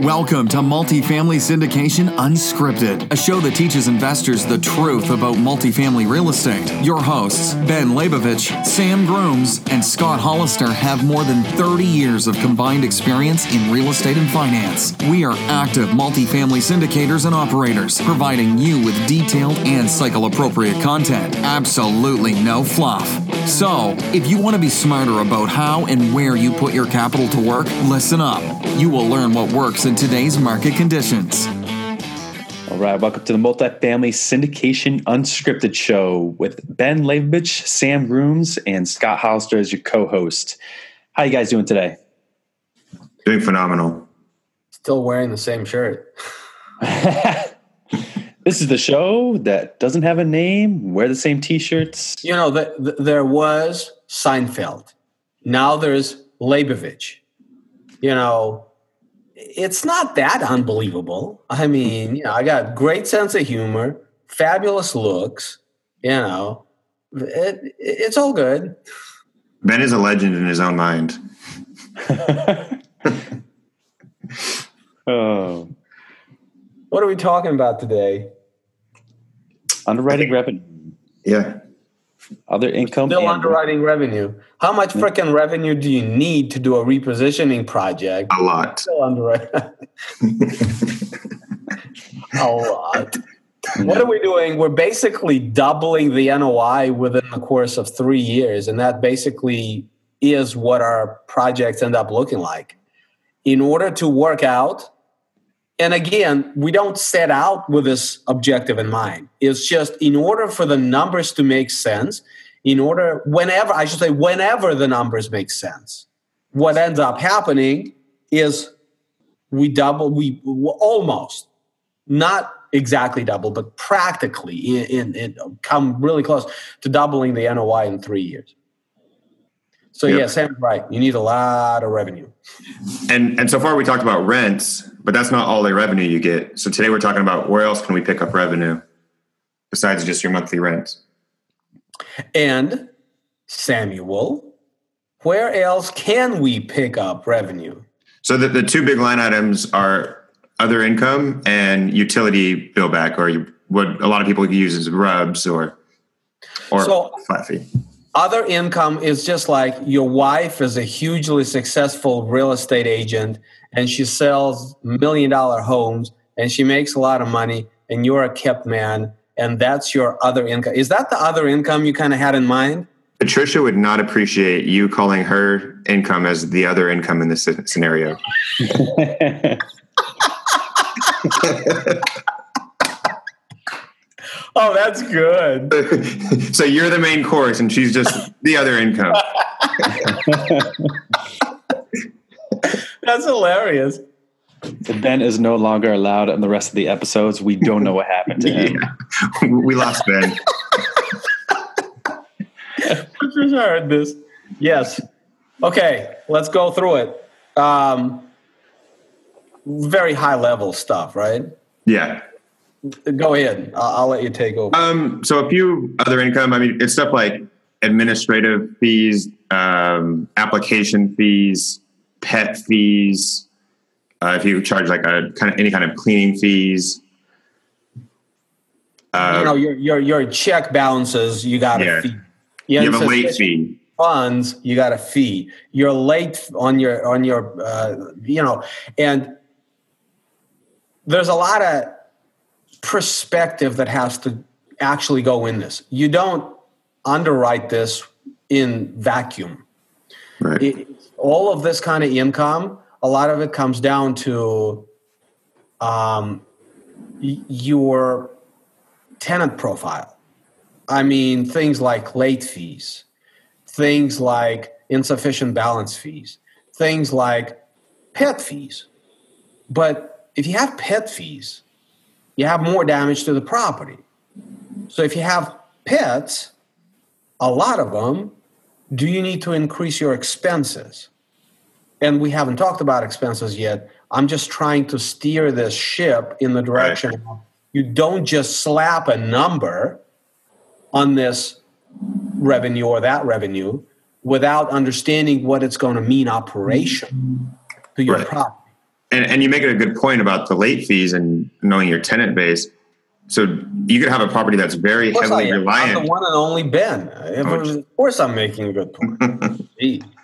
Welcome to Multifamily Syndication Unscripted, a show that teaches investors the truth about multifamily real estate. Your hosts, Ben Leybovich, Sam Grooms, and Scott Hollister have more than 30 years of combined experience in real estate and finance. We are active multifamily syndicators and operators, providing you with detailed and cycle appropriate content. Absolutely no fluff. So, if you want to be smarter about how and where you put your capital to work, listen up. You will learn what works in today's market conditions. All right, welcome to the Multifamily Syndication Unscripted Show with Ben Leybovich, Sam Grooms, and Scott Hollister as your co-host. How you guys doing today? Doing phenomenal. Still wearing the same shirt. this is the show that doesn't have a name. Wear the same T-shirts. You know, the, the, there was Seinfeld. Now there's Leybovich. You know, it's not that unbelievable. I mean, you know, I got great sense of humor, fabulous looks. You know, it, it's all good. Ben is a legend in his own mind. oh, what are we talking about today? Underwriting revenue. Yeah. Other income. Still underwriting revenue. How much freaking revenue do you need to do a repositioning project? A lot. Still underwriting. a lot. What are we doing? We're basically doubling the NOI within the course of three years, and that basically is what our projects end up looking like. In order to work out, and again, we don't set out with this objective in mind. It's just in order for the numbers to make sense, in order, whenever, I should say, whenever the numbers make sense, what ends up happening is we double, we almost, not exactly double, but practically in, in, in come really close to doubling the NOI in three years. So yep. yeah, Sam's right. You need a lot of revenue. And and so far we talked about rents, but that's not all the revenue you get. So today we're talking about where else can we pick up revenue besides just your monthly rent. And Samuel, where else can we pick up revenue? So the, the two big line items are other income and utility bill back, or you, what a lot of people use as RUBS or or so, flat fee. Other income is just like your wife is a hugely successful real estate agent and she sells million dollar homes and she makes a lot of money and you're a kept man and that's your other income. Is that the other income you kind of had in mind? Patricia would not appreciate you calling her income as the other income in this scenario. oh, that's good. so you're the main course and she's just the other income. that's hilarious. Ben is no longer allowed in the rest of the episodes. We don't know what happened to him. Yeah. We lost Ben. Patricia heard this. Yes. Okay, let's go through it. Um, very high level stuff, right? Yeah. Go ahead. I'll, I'll let you take over. Um, so a few other income. I mean, it's stuff like administrative fees, um, application fees, pet fees, uh, if you charge like a kind of any kind of cleaning fees. Uh, you know your your your check balances. You got yeah. a fee. You, you have a late fee. Funds. You got a fee. You're late on your on your uh, you know, and there's a lot of perspective that has to actually go in this. You don't underwrite this in vacuum. Right. It, all of this kind of income a lot of it comes down to um, your tenant profile. I mean, things like late fees, things like insufficient balance fees, things like pet fees. But if you have pet fees, you have more damage to the property. So if you have pets, a lot of them, do you need to increase your expenses? And we haven't talked about expenses yet. I'm just trying to steer this ship in the direction right. you don't just slap a number on this revenue or that revenue without understanding what it's going to mean operation to your right. property. and, and you make it a good point about the late fees and knowing your tenant base. So you could have a property that's very heavily reliant. I'm the one and only Ben. Oh, of course, I'm making a good point.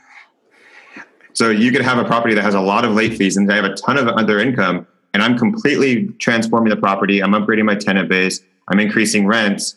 so you could have a property that has a lot of late fees and they have a ton of other income, and I'm completely transforming the property. I'm upgrading my tenant base. I'm increasing rents.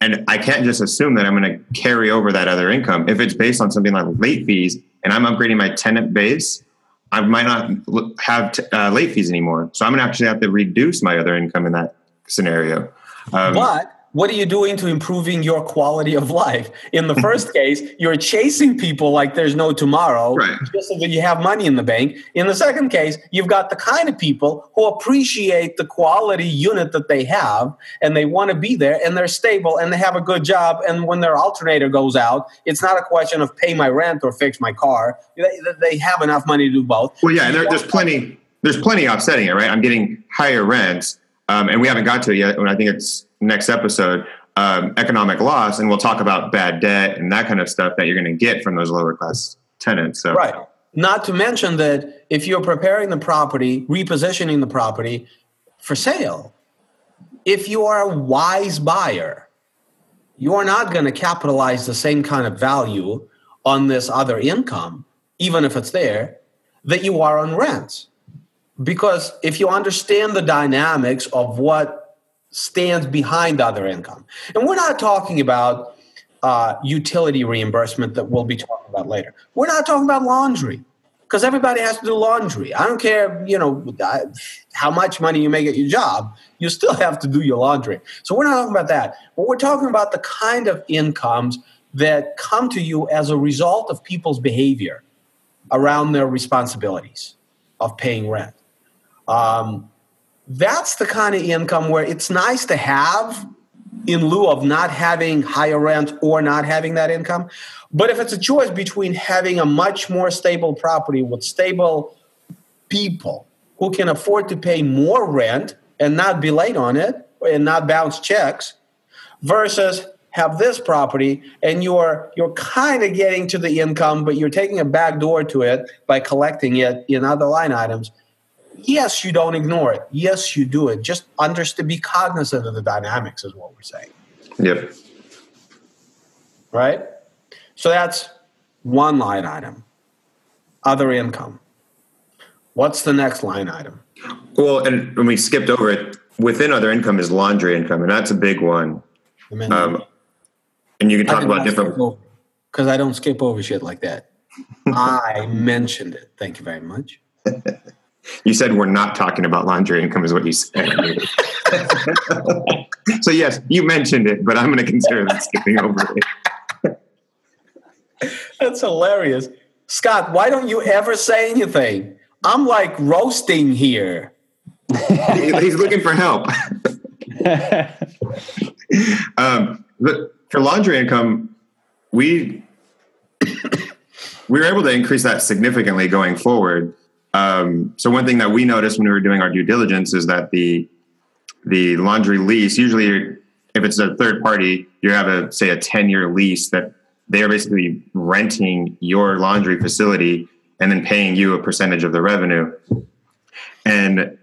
And I can't just assume that I'm going to carry over that other income. If it's based on something like late fees and I'm upgrading my tenant base, I might not have t- uh, late fees anymore. So I'm going to actually have to reduce my other income in that scenario. Um, but what are you doing to improving your quality of life? In the first case, you're chasing people like there's no tomorrow, right. just so that you have money in the bank. In the second case, you've got the kind of people who appreciate the quality unit that they have and they want to be there and they're stable and they have a good job. And when their alternator goes out, it's not a question of pay my rent or fix my car. They, they have enough money to do both. Well, yeah, and there, there's plenty. There's plenty offsetting it, right? I'm getting higher rents, um, and we haven't got to it yet. When I think it's next episode um, economic loss, and we'll talk about bad debt and that kind of stuff that you're going to get from those lower class tenants. So. Right. Not to mention that if you're preparing the property, repositioning the property for sale, if you are a wise buyer, you are not going to capitalize the same kind of value on this other income, even if it's there, that you are on rents. Because if you understand the dynamics of what stands behind other income. And we're not talking about uh, utility reimbursement that we'll be talking about later. We're not talking about laundry because everybody has to do laundry. I don't care, you know, how much money you make at your job, you still have to do your laundry. So we're not talking about that. But we're talking about the kind of incomes that come to you as a result of people's behavior around their responsibilities of paying rent. Um, that's the kind of income where it's nice to have in lieu of not having higher rent or not having that income. But if it's a choice between having a much more stable property with stable people who can afford to pay more rent and not be late on it and not bounce checks versus have this property and you're you're kind of getting to the income but you're taking a back door to it by collecting it in other line items yes, you don't ignore it. Yes, you do it. Just understand, be cognizant of the dynamics, is what we're saying. Yep. Right? So that's one line item. Other income. What's the next line item? Well, and when we skipped over it, within other income is laundry income, and that's a big one. Um, and you can talk about different. Because I don't skip over shit like that. I mentioned it. Thank you very much. You said we're not talking about laundry income, is what you said. so yes, you mentioned it, but I'm going to consider that skipping over it. That's hilarious, Scott. Why don't you ever say anything? I'm like roasting here. He's looking for help. um, but for laundry income, we we were able to increase that significantly going forward. Um, so one thing that we noticed when we were doing our due diligence is that the the laundry lease usually if it's a third party you have a say a 10 year lease that they are basically renting your laundry facility and then paying you a percentage of the revenue. And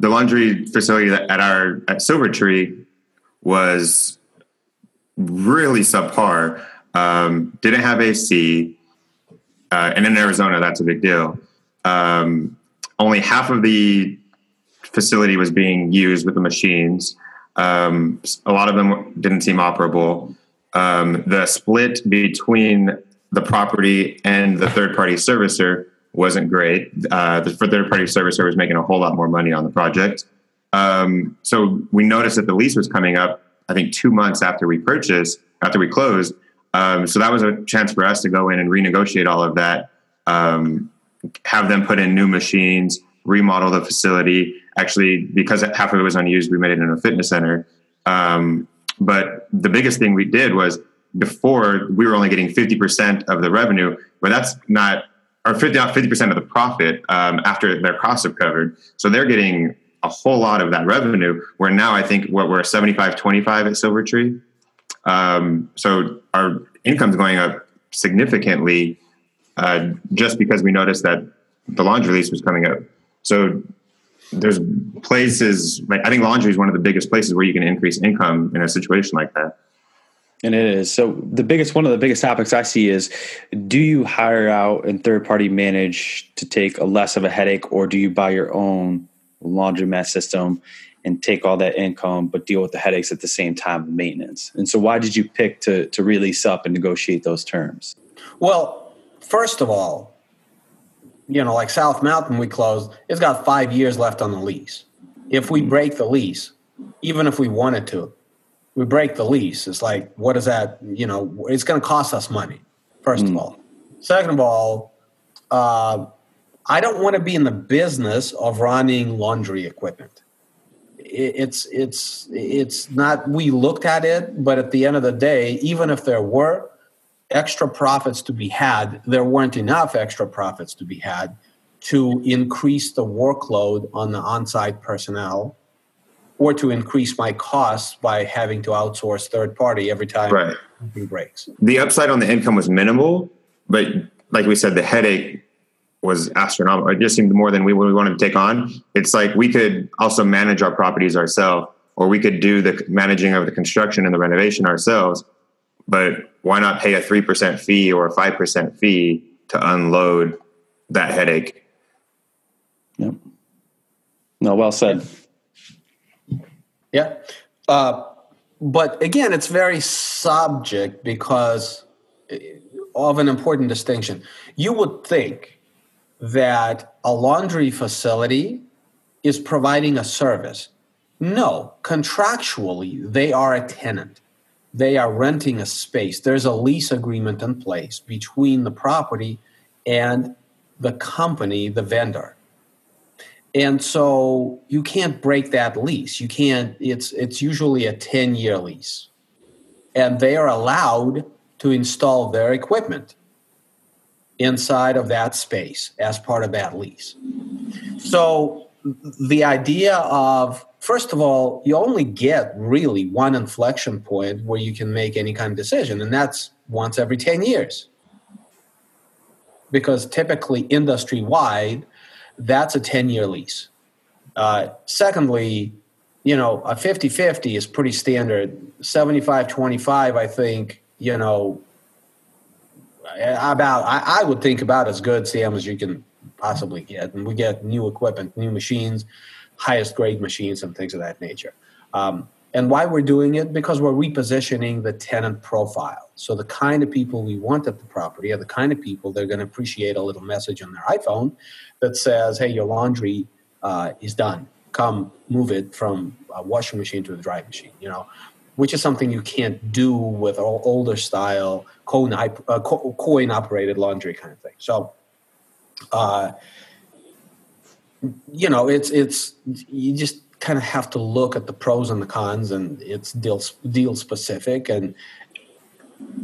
the laundry facility at our at silvertree was really subpar. Um, didn't have ac uh, and in arizona that's a big deal um, only half of the facility was being used with the machines. Um, a lot of them didn't seem operable. Um, the split between the property and the third party servicer wasn't great. Uh, the third party servicer was making a whole lot more money on the project. Um, so we noticed that the lease was coming up, I think, two months after we purchased, after we closed. Um, so that was a chance for us to go in and renegotiate all of that. Um, have them put in new machines, remodel the facility. Actually, because half of it was unused, we made it into a fitness center. Um, but the biggest thing we did was before we were only getting 50% of the revenue, but that's not, or 50, 50% of the profit um, after their costs have covered. So they're getting a whole lot of that revenue where now I think what we're 75, 25 at Silvertree. Um, so our income's going up significantly uh, just because we noticed that the laundry lease was coming up. So there's places like I think laundry is one of the biggest places where you can increase income in a situation like that. And it is. So the biggest one of the biggest topics I see is do you hire out and third party manage to take a less of a headache or do you buy your own laundromat system and take all that income but deal with the headaches at the same time of maintenance? And so why did you pick to to release up and negotiate those terms? Well, first of all, you know, like South Mountain we closed, it's got 5 years left on the lease. If we break the lease, even if we wanted to, we break the lease. It's like, what is that? You know, it's going to cost us money, first mm. of all. Second of all, uh, I don't want to be in the business of running laundry equipment. It's it's it's not. We looked at it, but at the end of the day, even if there were extra profits to be had, there weren't enough extra profits to be had to increase the workload on the on-site personnel or to increase my costs by having to outsource third party every time right. something breaks. The upside on the income was minimal, but like we said, the headache was astronomical. It just seemed more than we, we wanted to take on. It's like we could also manage our properties ourselves, or we could do the managing of the construction and the renovation ourselves. But why not pay a 3% fee or a 5% fee to unload that headache? Yep. No, well said. Yeah. Uh, but again, it's very subject because of an important distinction. You would think that a laundry facility is providing a service. No, contractually, they are a tenant. They are renting a space. There's a lease agreement in place between the property and the company, the vendor. And so you can't break that lease. You can't it's it's usually a 10 year lease. And they are allowed to install their equipment inside of that space as part of that lease. So the idea of first of all you only get really one inflection point where you can make any kind of decision and that's once every 10 years because typically industry wide that's a 10 year lease. Uh, secondly, you know, a 50 50 is pretty standard. 75 25, I think, you know, about, I, I, would think about as good, Sam, as you can possibly get. And we get new equipment, new machines, highest grade machines, and things of that nature. Um, and why we're doing it? Because we're repositioning the tenant profile. So the kind of people we want at the property are the kind of people that are going to appreciate a little message on their iPhone that says, "Hey, your laundry uh, is done. Come move it from a washing machine to a dry machine." You know, which is something you can't do with older style coin, uh, coin operated laundry kind of thing. So. Uh, you know, it's it's you just kind of have to look at the pros and the cons, and it's deal deal specific. And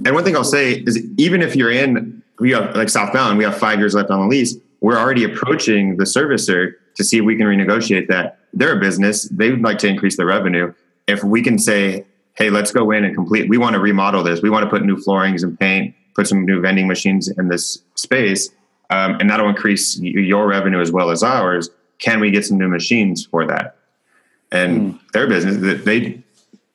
and one thing I'll say is, even if you're in, we have like South Mountain, we have five years left on the lease. We're already approaching the servicer to see if we can renegotiate that. They're a business; they would like to increase their revenue. If we can say, "Hey, let's go in and complete," we want to remodel this. We want to put new floorings and paint, put some new vending machines in this space, um, and that'll increase your revenue as well as ours. Can we get some new machines for that? and mm. their business they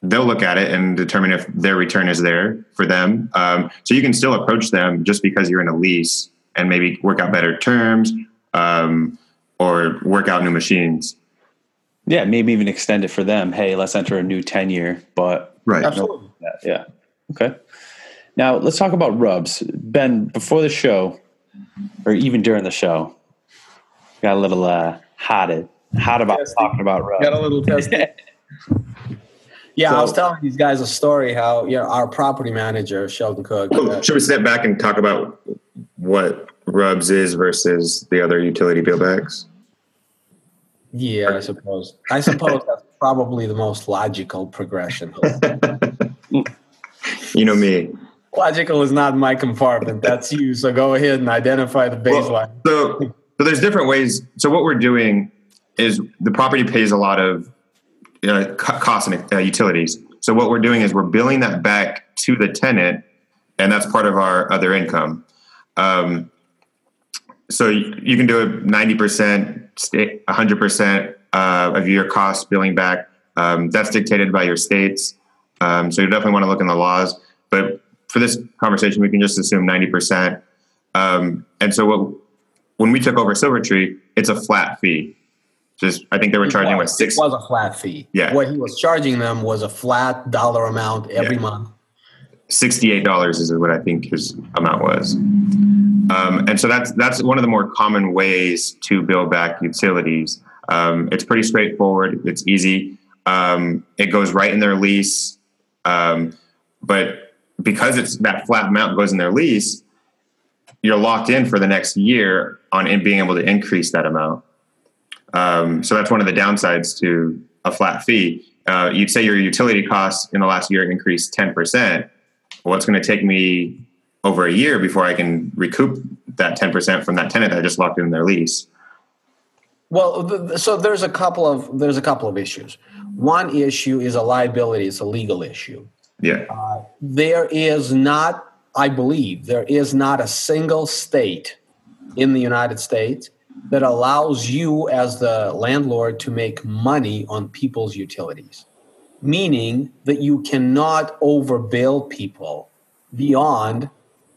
they'll look at it and determine if their return is there for them. Um, so you can still approach them just because you're in a lease and maybe work out better terms um, or work out new machines. Yeah, maybe even extend it for them. Hey, let's enter a new 10 year, but right. Absolutely. Yeah. Okay. Now let's talk about rubs. Ben, before the show, or even during the show, got a little uh, hotted hot about testing. talking about rubs. Got a little testing. yeah, so, I was telling these guys a story how you know our property manager Sheldon Cook. uh, should we step back and talk about what rubs is versus the other utility bill backs? Yeah, I suppose. I suppose that's probably the most logical progression. you know me. Logical is not my compartment. That's you. So go ahead and identify the baseline. Well, so, so there's different ways. So what we're doing is the property pays a lot of uh, costs and uh, utilities. So what we're doing is we're billing that back to the tenant, and that's part of our other income. Um, so you can do it 90%, 100% uh, of your cost billing back. Um, that's dictated by your states. Um, so you definitely want to look in the laws. But for this conversation, we can just assume 90%. Um, and so what, when we took over Silvertree, it's a flat fee. Just I think they were charging was, what six. It was a flat fee. Yeah. What he was charging them was a flat dollar amount every Yeah. month. Sixty-eight dollars is what I think his amount was. Um, and so that's that's one of the more common ways to bill back utilities. Um, it's pretty straightforward. It's easy. Um, it goes right in their lease. Um, but because it's that flat amount goes in their lease, you're locked in for the next year on in being able to increase that amount. Um, so that's one of the downsides to a flat fee. Uh, you'd say your utility costs in the last year increased 10%. Well, it's going to take me over a year before I can recoup that 10% from that tenant that I just locked in their lease. Well, so there's a couple of there's a couple of issues. One issue is a liability; it's a legal issue. Yeah. Uh, there is not, I believe, there is not a single state in the United States that allows you as the landlord to make money on people's utilities, meaning that you cannot overbill people beyond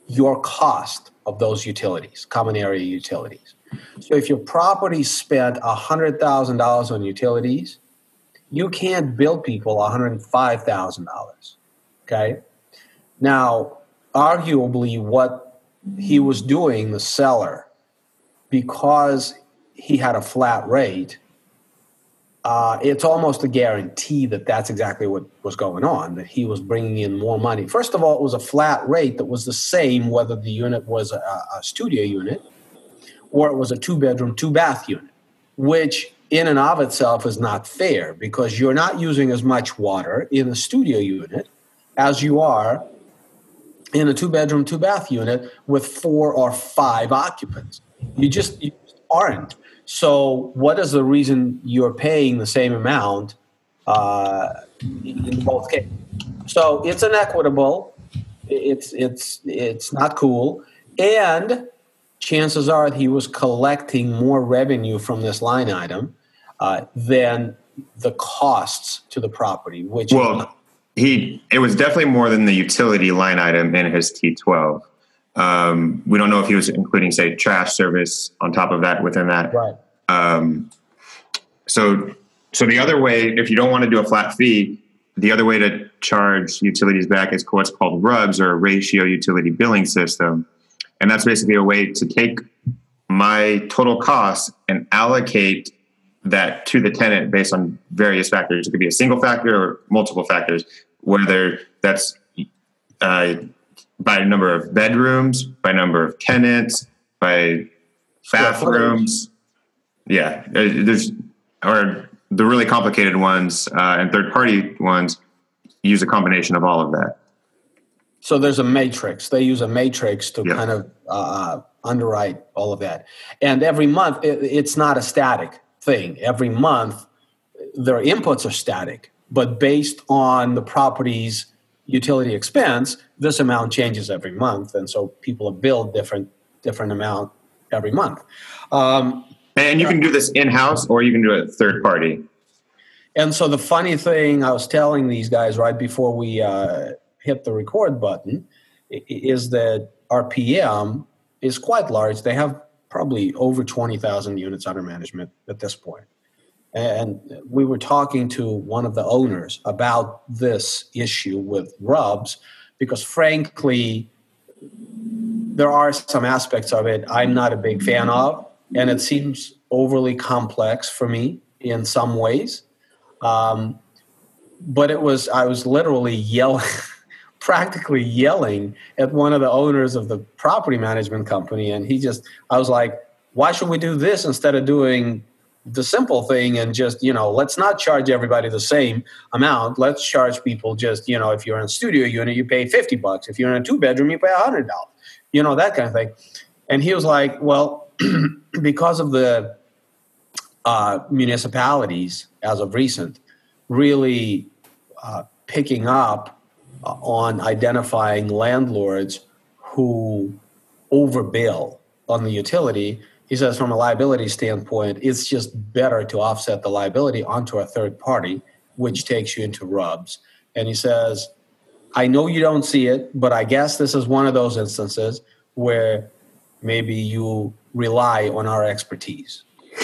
your cost of those utilities, common area utilities. So if your property spent $100,000 on utilities, you can't bill people $105,000. Okay? Now, arguably, what he was doing, the seller, because he had a flat rate, uh, it's almost a guarantee that that's exactly what was going on, that he was bringing in more money. First of all, it was a flat rate that was the same whether the unit was a, a studio unit or it was a two bedroom, two bath unit, which in and of itself is not fair because you're not using as much water in a studio unit as you are in a two bedroom, two bath unit with four or five occupants. You just, you just aren't. So, what is the reason you're paying the same amount uh, in both cases? So, it's inequitable. It's it's it's not cool, and chances are he was collecting more revenue from this line item uh, than the costs to the property. Which Well, he it was definitely more than the utility line item in his T12. Um, we don't know if he was including, say, trash service on top of that within that. right. Um, so, so the other way, if you don't want to do a flat fee, the other way to charge utilities back is what's called RUBS or a ratio utility billing system, and that's basically a way to take my total costs and allocate that to the tenant based on various factors. It could be a single factor or multiple factors, whether that's uh, by number of bedrooms, by number of tenants, by bathrooms. Yeah, uh, there's or the really complicated ones uh, and third party ones use a combination of all of that. So there's a matrix. They use a matrix to Yeah. kind of uh, underwrite all of that. And every month, it, it's not a static thing. Every month, their inputs are static, but based on the property's utility expense, this amount changes every month, and so people are billed different different amount every month. Um, And you can do this in house or you can do it third party. And so the funny thing I was telling these guys right before we uh, hit the record button is that our PM is quite large. They have probably over 20,000 units under management at this point. And we were talking to one of the owners about this issue with Rubs because, frankly, there are some aspects of it I'm not a big fan of, and it seems overly complex for me in some ways. Um, but it was I was literally yelling, practically yelling at one of the owners of the property management company, and he just I was like, why should we do this instead of doing the simple thing and just you know let's not charge everybody the same amount. Let's charge people just you know if you're in a studio unit you pay 50 bucks. If you're in a two bedroom you pay $100 you know that kind of thing. And he was like well because of the uh, municipalities as of recent really uh, picking up on identifying landlords who overbill on the utility. He says, from a liability standpoint, it's just better to offset the liability onto a third party, which takes you into RUBS. And he says, I know you don't see it, but I guess this is one of those instances where maybe you rely on our expertise.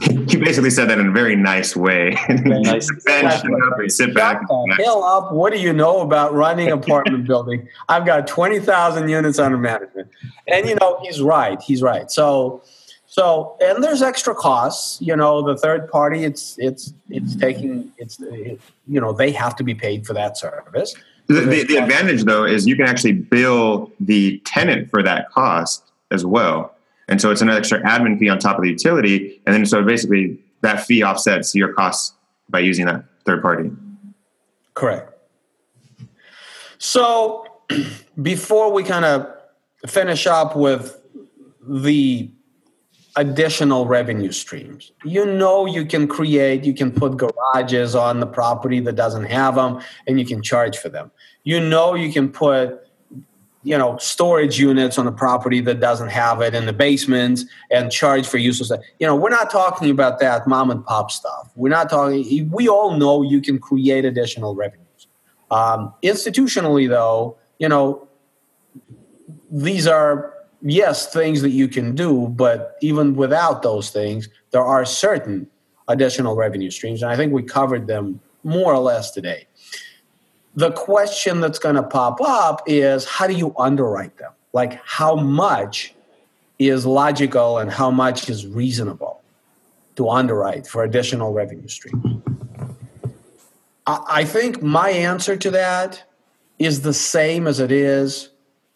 he basically said that in a very nice way. nice. Bench up and sit back. the hell up. What do you know about running apartment building? I've got 20,000 units under management. And, you know, he's right. He's right. So, so, and there's extra costs. You know, the third party, it's it's it's taking it's it, you know they have to be paid for that service. The, the, the advantage though is you can actually bill the tenant for that cost as well. And so it's an extra admin fee on top of the utility. And then so basically that fee offsets your costs by using that third party. Correct. So before we kind of finish up with the additional revenue streams. You know, you can create, you can put garages on the property that doesn't have them, and you can charge for them. You know, you can put you know storage units on the property that doesn't have it in the basements and charge for use you know we're not talking about that mom and pop stuff. We're not talking we all know you can create additional revenues. Um, institutionally though you know these are yes things that you can do but even without those things there are certain additional revenue streams and i think we covered them more or less today the question that's going to pop up is how do you underwrite them? Like, how much is logical and how much is reasonable to underwrite for additional revenue streams? I think my answer to that is the same as it is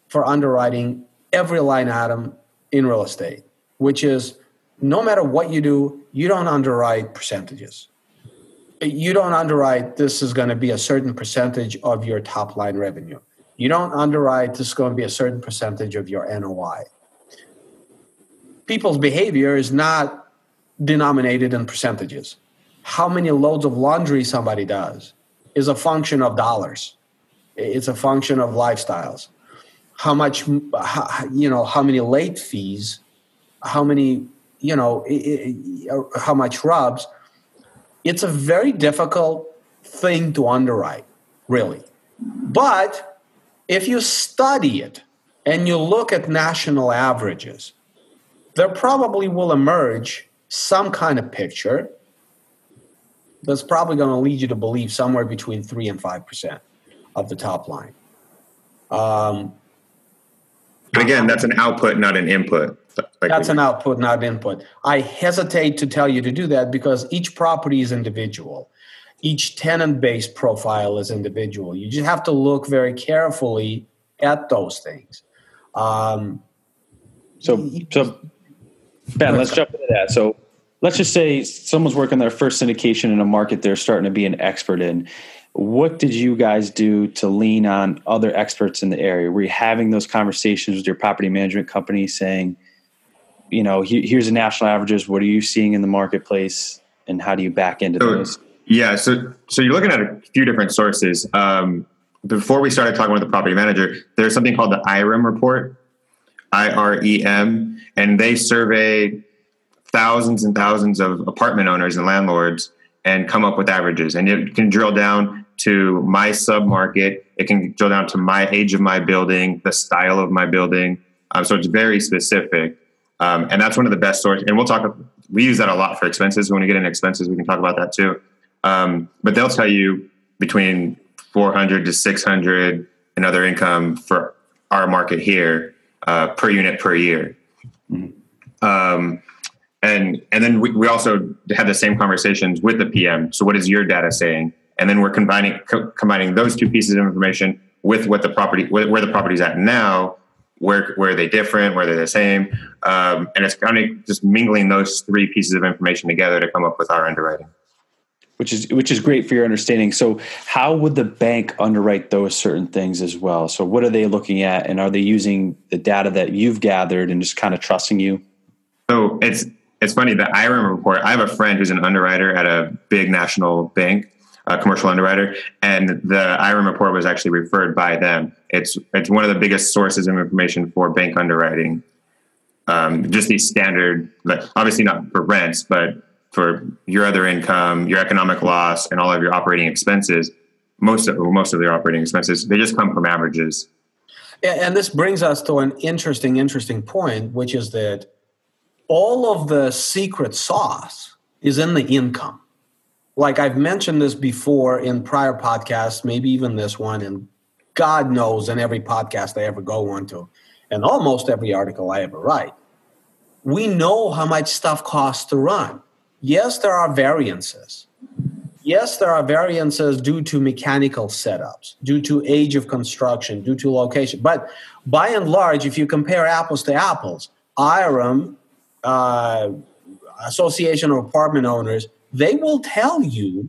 for underwriting every line item in real estate, which is no matter what you do, you don't underwrite percentages you don't underwrite this is going to be a certain percentage of your top line revenue. You don't underwrite this is going to be a certain percentage of your NOI. People's behavior is not denominated in percentages. How many loads of laundry somebody does is a function of dollars. It's a function of lifestyles. How much, you know, how many late fees, how many, you know, how much RUBS it's a very difficult thing to underwrite, really. But if you study it and you look at national averages, there probably will emerge some kind of picture that's probably going to lead you to believe somewhere between 3 and 5% of the top line. Um, but again, that's an output, not an input. Like That's an output, not input. I hesitate to tell you to do that because each property is individual. Each tenant based profile is individual. You just have to look very carefully at those things. Um, so, so Ben, let's jump into that. So, let's just say someone's working their first syndication in a market they're starting to be an expert in. What did you guys do to lean on other experts in the area? Were you having those conversations with your property management company saying, you know, here's the national averages. What are you seeing in the marketplace, and how do you back into so, those? Yeah, so so you're looking at a few different sources. Um, before we started talking with the property manager, there's something called the IREM report, I R E M, and they survey thousands and thousands of apartment owners and landlords and come up with averages. And it can drill down to my sub market. It can drill down to my age of my building, the style of my building. Um, so it's very specific. Um, and that's one of the best sources. And we'll talk, we use that a lot for expenses. When we get into expenses, we can talk about that too. Um, but they'll tell you between 400 to 600 and other income for our market here uh, per unit per year. Mm-hmm. Um, and and then we, we also had the same conversations with the PM. So what is your data saying? And then we're combining co- combining those two pieces of information with what the property where, where the property's at now where where are they different where they're they the same? Um, and it's kind of just mingling those three pieces of information together to come up with our underwriting. Which is which is great for your understanding. So how would the bank underwrite those certain things as well? So what are they looking at and are they using the data that you've gathered and just kind of trusting you? So it's it's funny the IREM report i have a friend who's an underwriter at a big national bank a commercial underwriter and the IREM report was actually referred by them it's it's one of the biggest sources of information for bank underwriting. Um, just these standard, like obviously not for rents, but for your other income, your economic loss, and all of your operating expenses. Most of most of their operating expenses they just come from averages. And this brings us to an interesting, interesting point, which is that all of the secret sauce is in the income. Like I've mentioned this before in prior podcasts, maybe even this one, and God knows in every podcast I ever go on to, and almost every article I ever write. We know how much stuff costs to run. Yes, there are variances. Yes, there are variances due to mechanical setups, due to age of construction, due to location. But by and large, if you compare apples to apples, IREM, uh, Association of Apartment Owners, they will tell you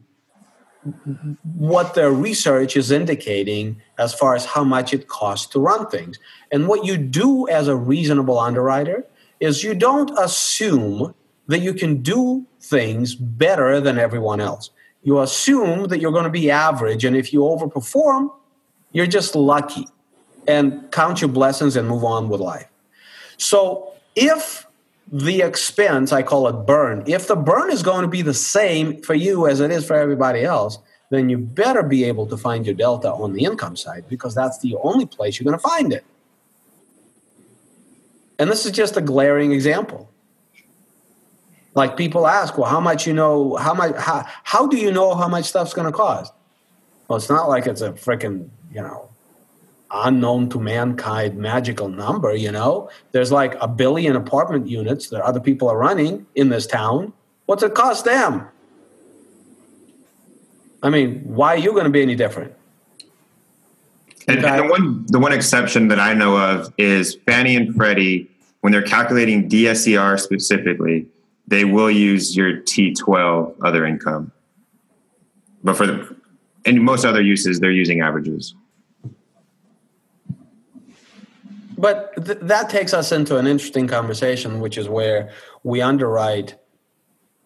what their research is indicating as far as how much it costs to run things. And what you do as a reasonable underwriter is you don't assume that you can do things better than everyone else. You assume that you're going to be average, and if you overperform, you're just lucky and count your blessings and move on with life. So if the expense, I call it burn. If the burn is going to be the same for you as it is for everybody else, then you better be able to find your delta on the income side because that's the only place you're going to find it. And this is just a glaring example. Like people ask, well, how much you know, how much, how, how do you know how much stuff's going to cost? Well, it's not like it's a freaking, you know, unknown to mankind magical number you know? There's like a billion apartment units that other people are running in this town. What's it cost them? I mean why are you going to be any different? And, and, the one the one exception that i know of is fannie and freddie when they're calculating dscr specifically they will use your t12 other income. But for the and most other uses they're using averages but th- that takes us into an interesting conversation, which is where we underwrite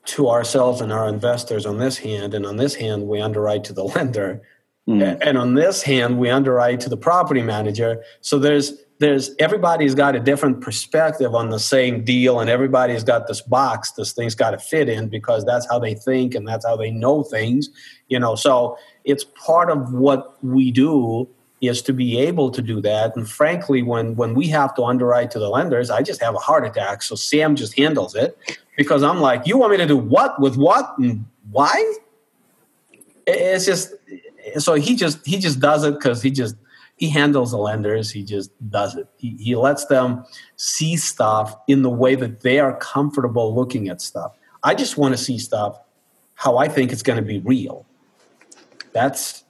to ourselves and our investors on this hand, and on this hand, we underwrite to the lender, mm. and on this hand, we underwrite to the property manager. So there's there's everybody's got a different perspective on the same deal, and everybody's got this box this thing's got to fit in because that's how they think and that's how they know things, you know. So it's part of what we do is to be able to do that. And frankly, when when we have to underwrite to the lenders, I just have a heart attack. So Sam just handles it because I'm like, you want me to do what with what and why? It's just so he just he just does it because he just he handles the lenders. He just does it. He, he lets them see stuff in the way that they are comfortable looking at stuff. I just want to see stuff how I think it's going to be real. That's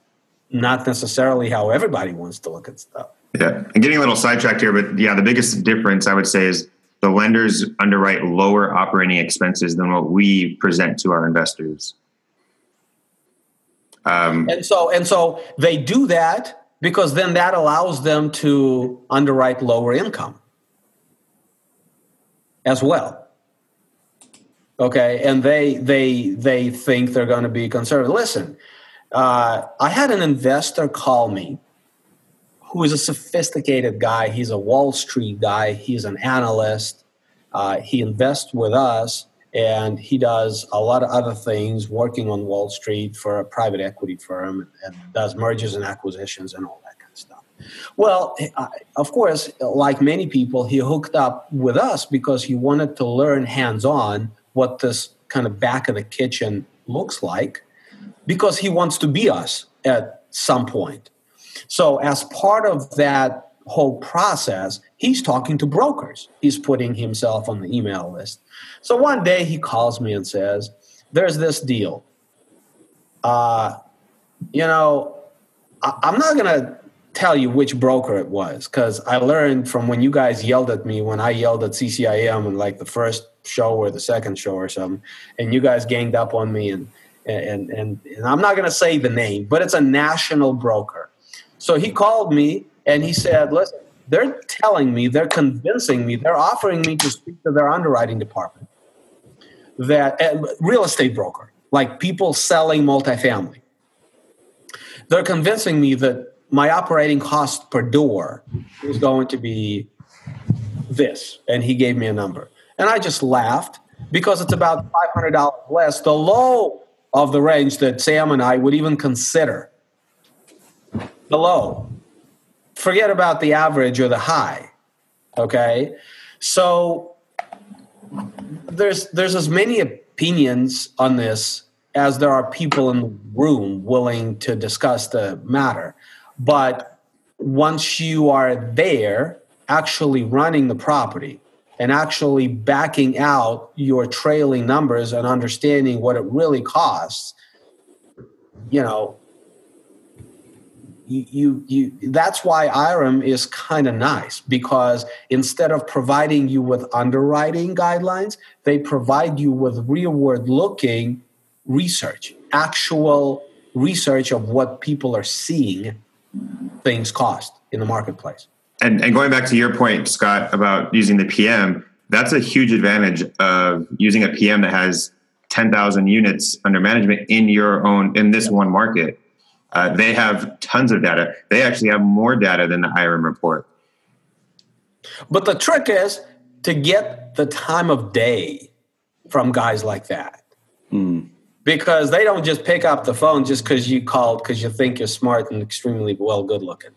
not necessarily how everybody wants to look at stuff. Yeah, I'm getting a little sidetracked here, but yeah, the biggest difference I would say is the lenders underwrite lower operating expenses than what we present to our investors. Um, and so, and so they do that because then that allows them to underwrite lower income as well. Okay, and they they they think they're going to be conservative. Listen, uh, I had an investor call me who is a sophisticated guy. He's a Wall Street guy, he's an analyst. Uh, he invests with us and he does a lot of other things working on Wall Street for a private equity firm and does mergers and acquisitions and all that kind of stuff. Well, of course, like many people, he hooked up with us because he wanted to learn hands on what this kind of back of the kitchen looks like because he wants to be us at some point. So, as part of that whole process, he's talking to brokers. He's putting himself on the email list. So, one day he calls me and says, There's this deal. Uh, you know, I- I'm not going to tell you which broker it was because I learned from when you guys yelled at me when I yelled at CCIM in like the first show or the second show or something, and you guys ganged up on me and and, and, and I'm not going to say the name, but it's a national broker. So he called me and he said, listen, they're telling me, they're convincing me, they're offering me to speak to their underwriting department. That uh, real estate broker, like people selling multifamily. They're convincing me that my operating cost per door is going to be this. And he gave me a number. And I just laughed because it's about $500 less, the low of the range that Sam and I would even consider. The low. Forget about the average or the high. Okay? So there's there's as many opinions on this as there are people in the room willing to discuss the matter. But once you are there, actually running the property and actually backing out your trailing numbers and understanding what it really costs, you know, you, you, that's why IREM is kind of nice because instead of providing you with underwriting guidelines, they provide you with rearward looking research, actual research of what people are seeing things cost in the marketplace. And, and going back to your point, Scott, about using the PM, that's a huge advantage of using a PM that has 10,000 units under management in your own, in this one market. Uh, they have tons of data. They actually have more data than the IREM report. But the trick is to get the time of day from guys like that. Mm. Because they don't just pick up the phone just because you called because you think you're smart and extremely well good looking.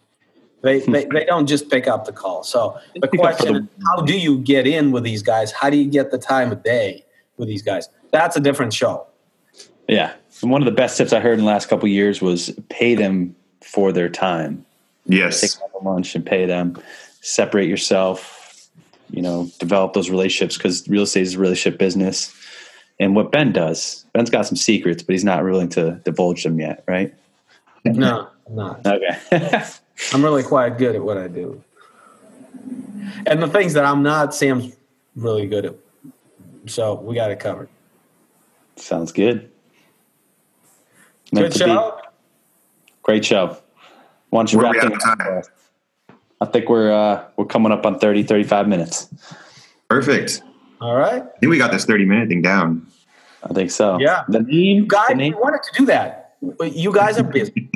They, hmm. they, they don't just pick up the call. So the question is, how do you get in with these guys? How do you get the time of day with these guys? That's a different show. Yeah. And one of the best tips I heard in the last couple years was pay them for their time. Yes. Take them lunch and pay them. Separate yourself, you know, develop those relationships because real estate is a relationship business. And what Ben does, Ben's got some secrets, but he's not willing to divulge them yet, right? No, I'm not. Okay. I'm really quite good at what I do. And the things that I'm not, Sam's really good at. So we got it covered. Sounds good. Meant good show. Be. Great show. Why don't you wrap things up? I think we're uh, we're coming up on 30, 35 minutes. Perfect. All right. I think we got this 30 minute thing down. I think so. Yeah. The name, you guys the name? wanted to do that. You guys are busy.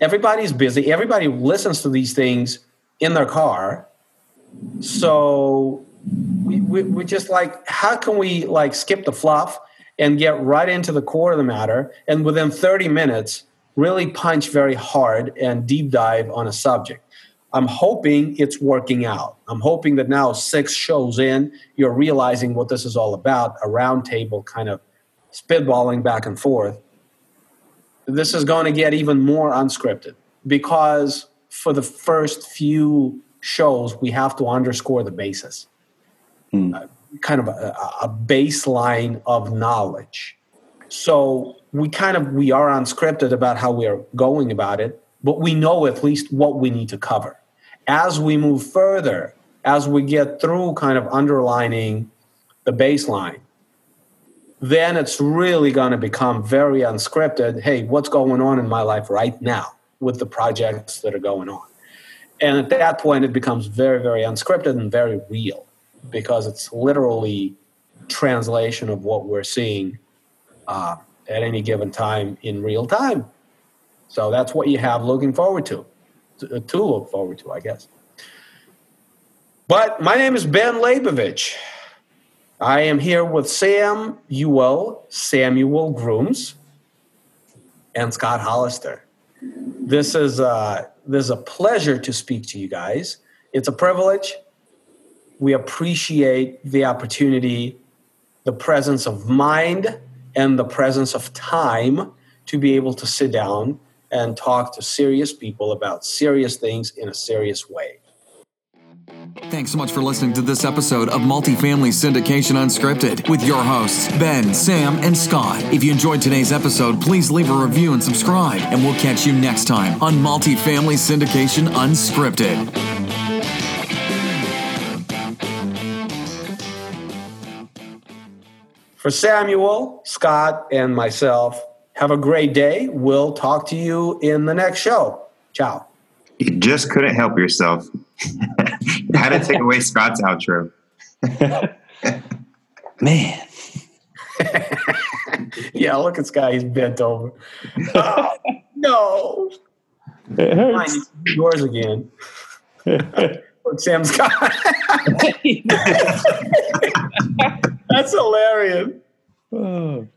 Everybody's busy. Everybody listens to these things in their car. So we, we, we just like, how can we like skip the fluff and get right into the core of the matter? And within 30 minutes, really punch very hard and deep dive on a subject. I'm hoping it's working out. I'm hoping that now, six shows in, you're realizing what this is all about a roundtable kind of spitballing back and forth this is going to get even more unscripted because for the first few shows we have to underscore the basis. Mm. uh, kind of a, a, baseline of knowledge. So we kind of we are unscripted about how we are going about it but we know at least what we need to cover. As we move further as we get through kind of underlining the baseline then it's really going to become very unscripted. Hey, what's going on in my life right now with the projects that are going on? And at that point, it becomes very, very unscripted and very real because it's literally translation of what we're seeing uh, at any given time in real time. So that's what you have looking forward to, to, to look forward to, I guess. But my name is Ben Leybovich. I am here with Sam Ewell, Samuel Grooms, and Scott Hollister. This is uh, this is a pleasure to speak to you guys. It's a privilege. We appreciate the opportunity, the presence of mind, and the presence of time to be able to sit down and talk to serious people about serious things in a serious way. Thanks so much for listening to this episode of Multifamily Syndication Unscripted with your hosts, Ben, Sam, and Scott. If you enjoyed today's episode, please leave a review and subscribe, and we'll catch you next time on Multifamily Syndication Unscripted. For Samuel, Scott, and myself, have a great day. We'll talk to you in the next show. Ciao. You just couldn't help yourself. How to take away Scott's outro. Man. yeah, look at Scott. He's bent over. Oh, no. It hurts. you can yours again. Look, Sam's got. That's hilarious. Oh.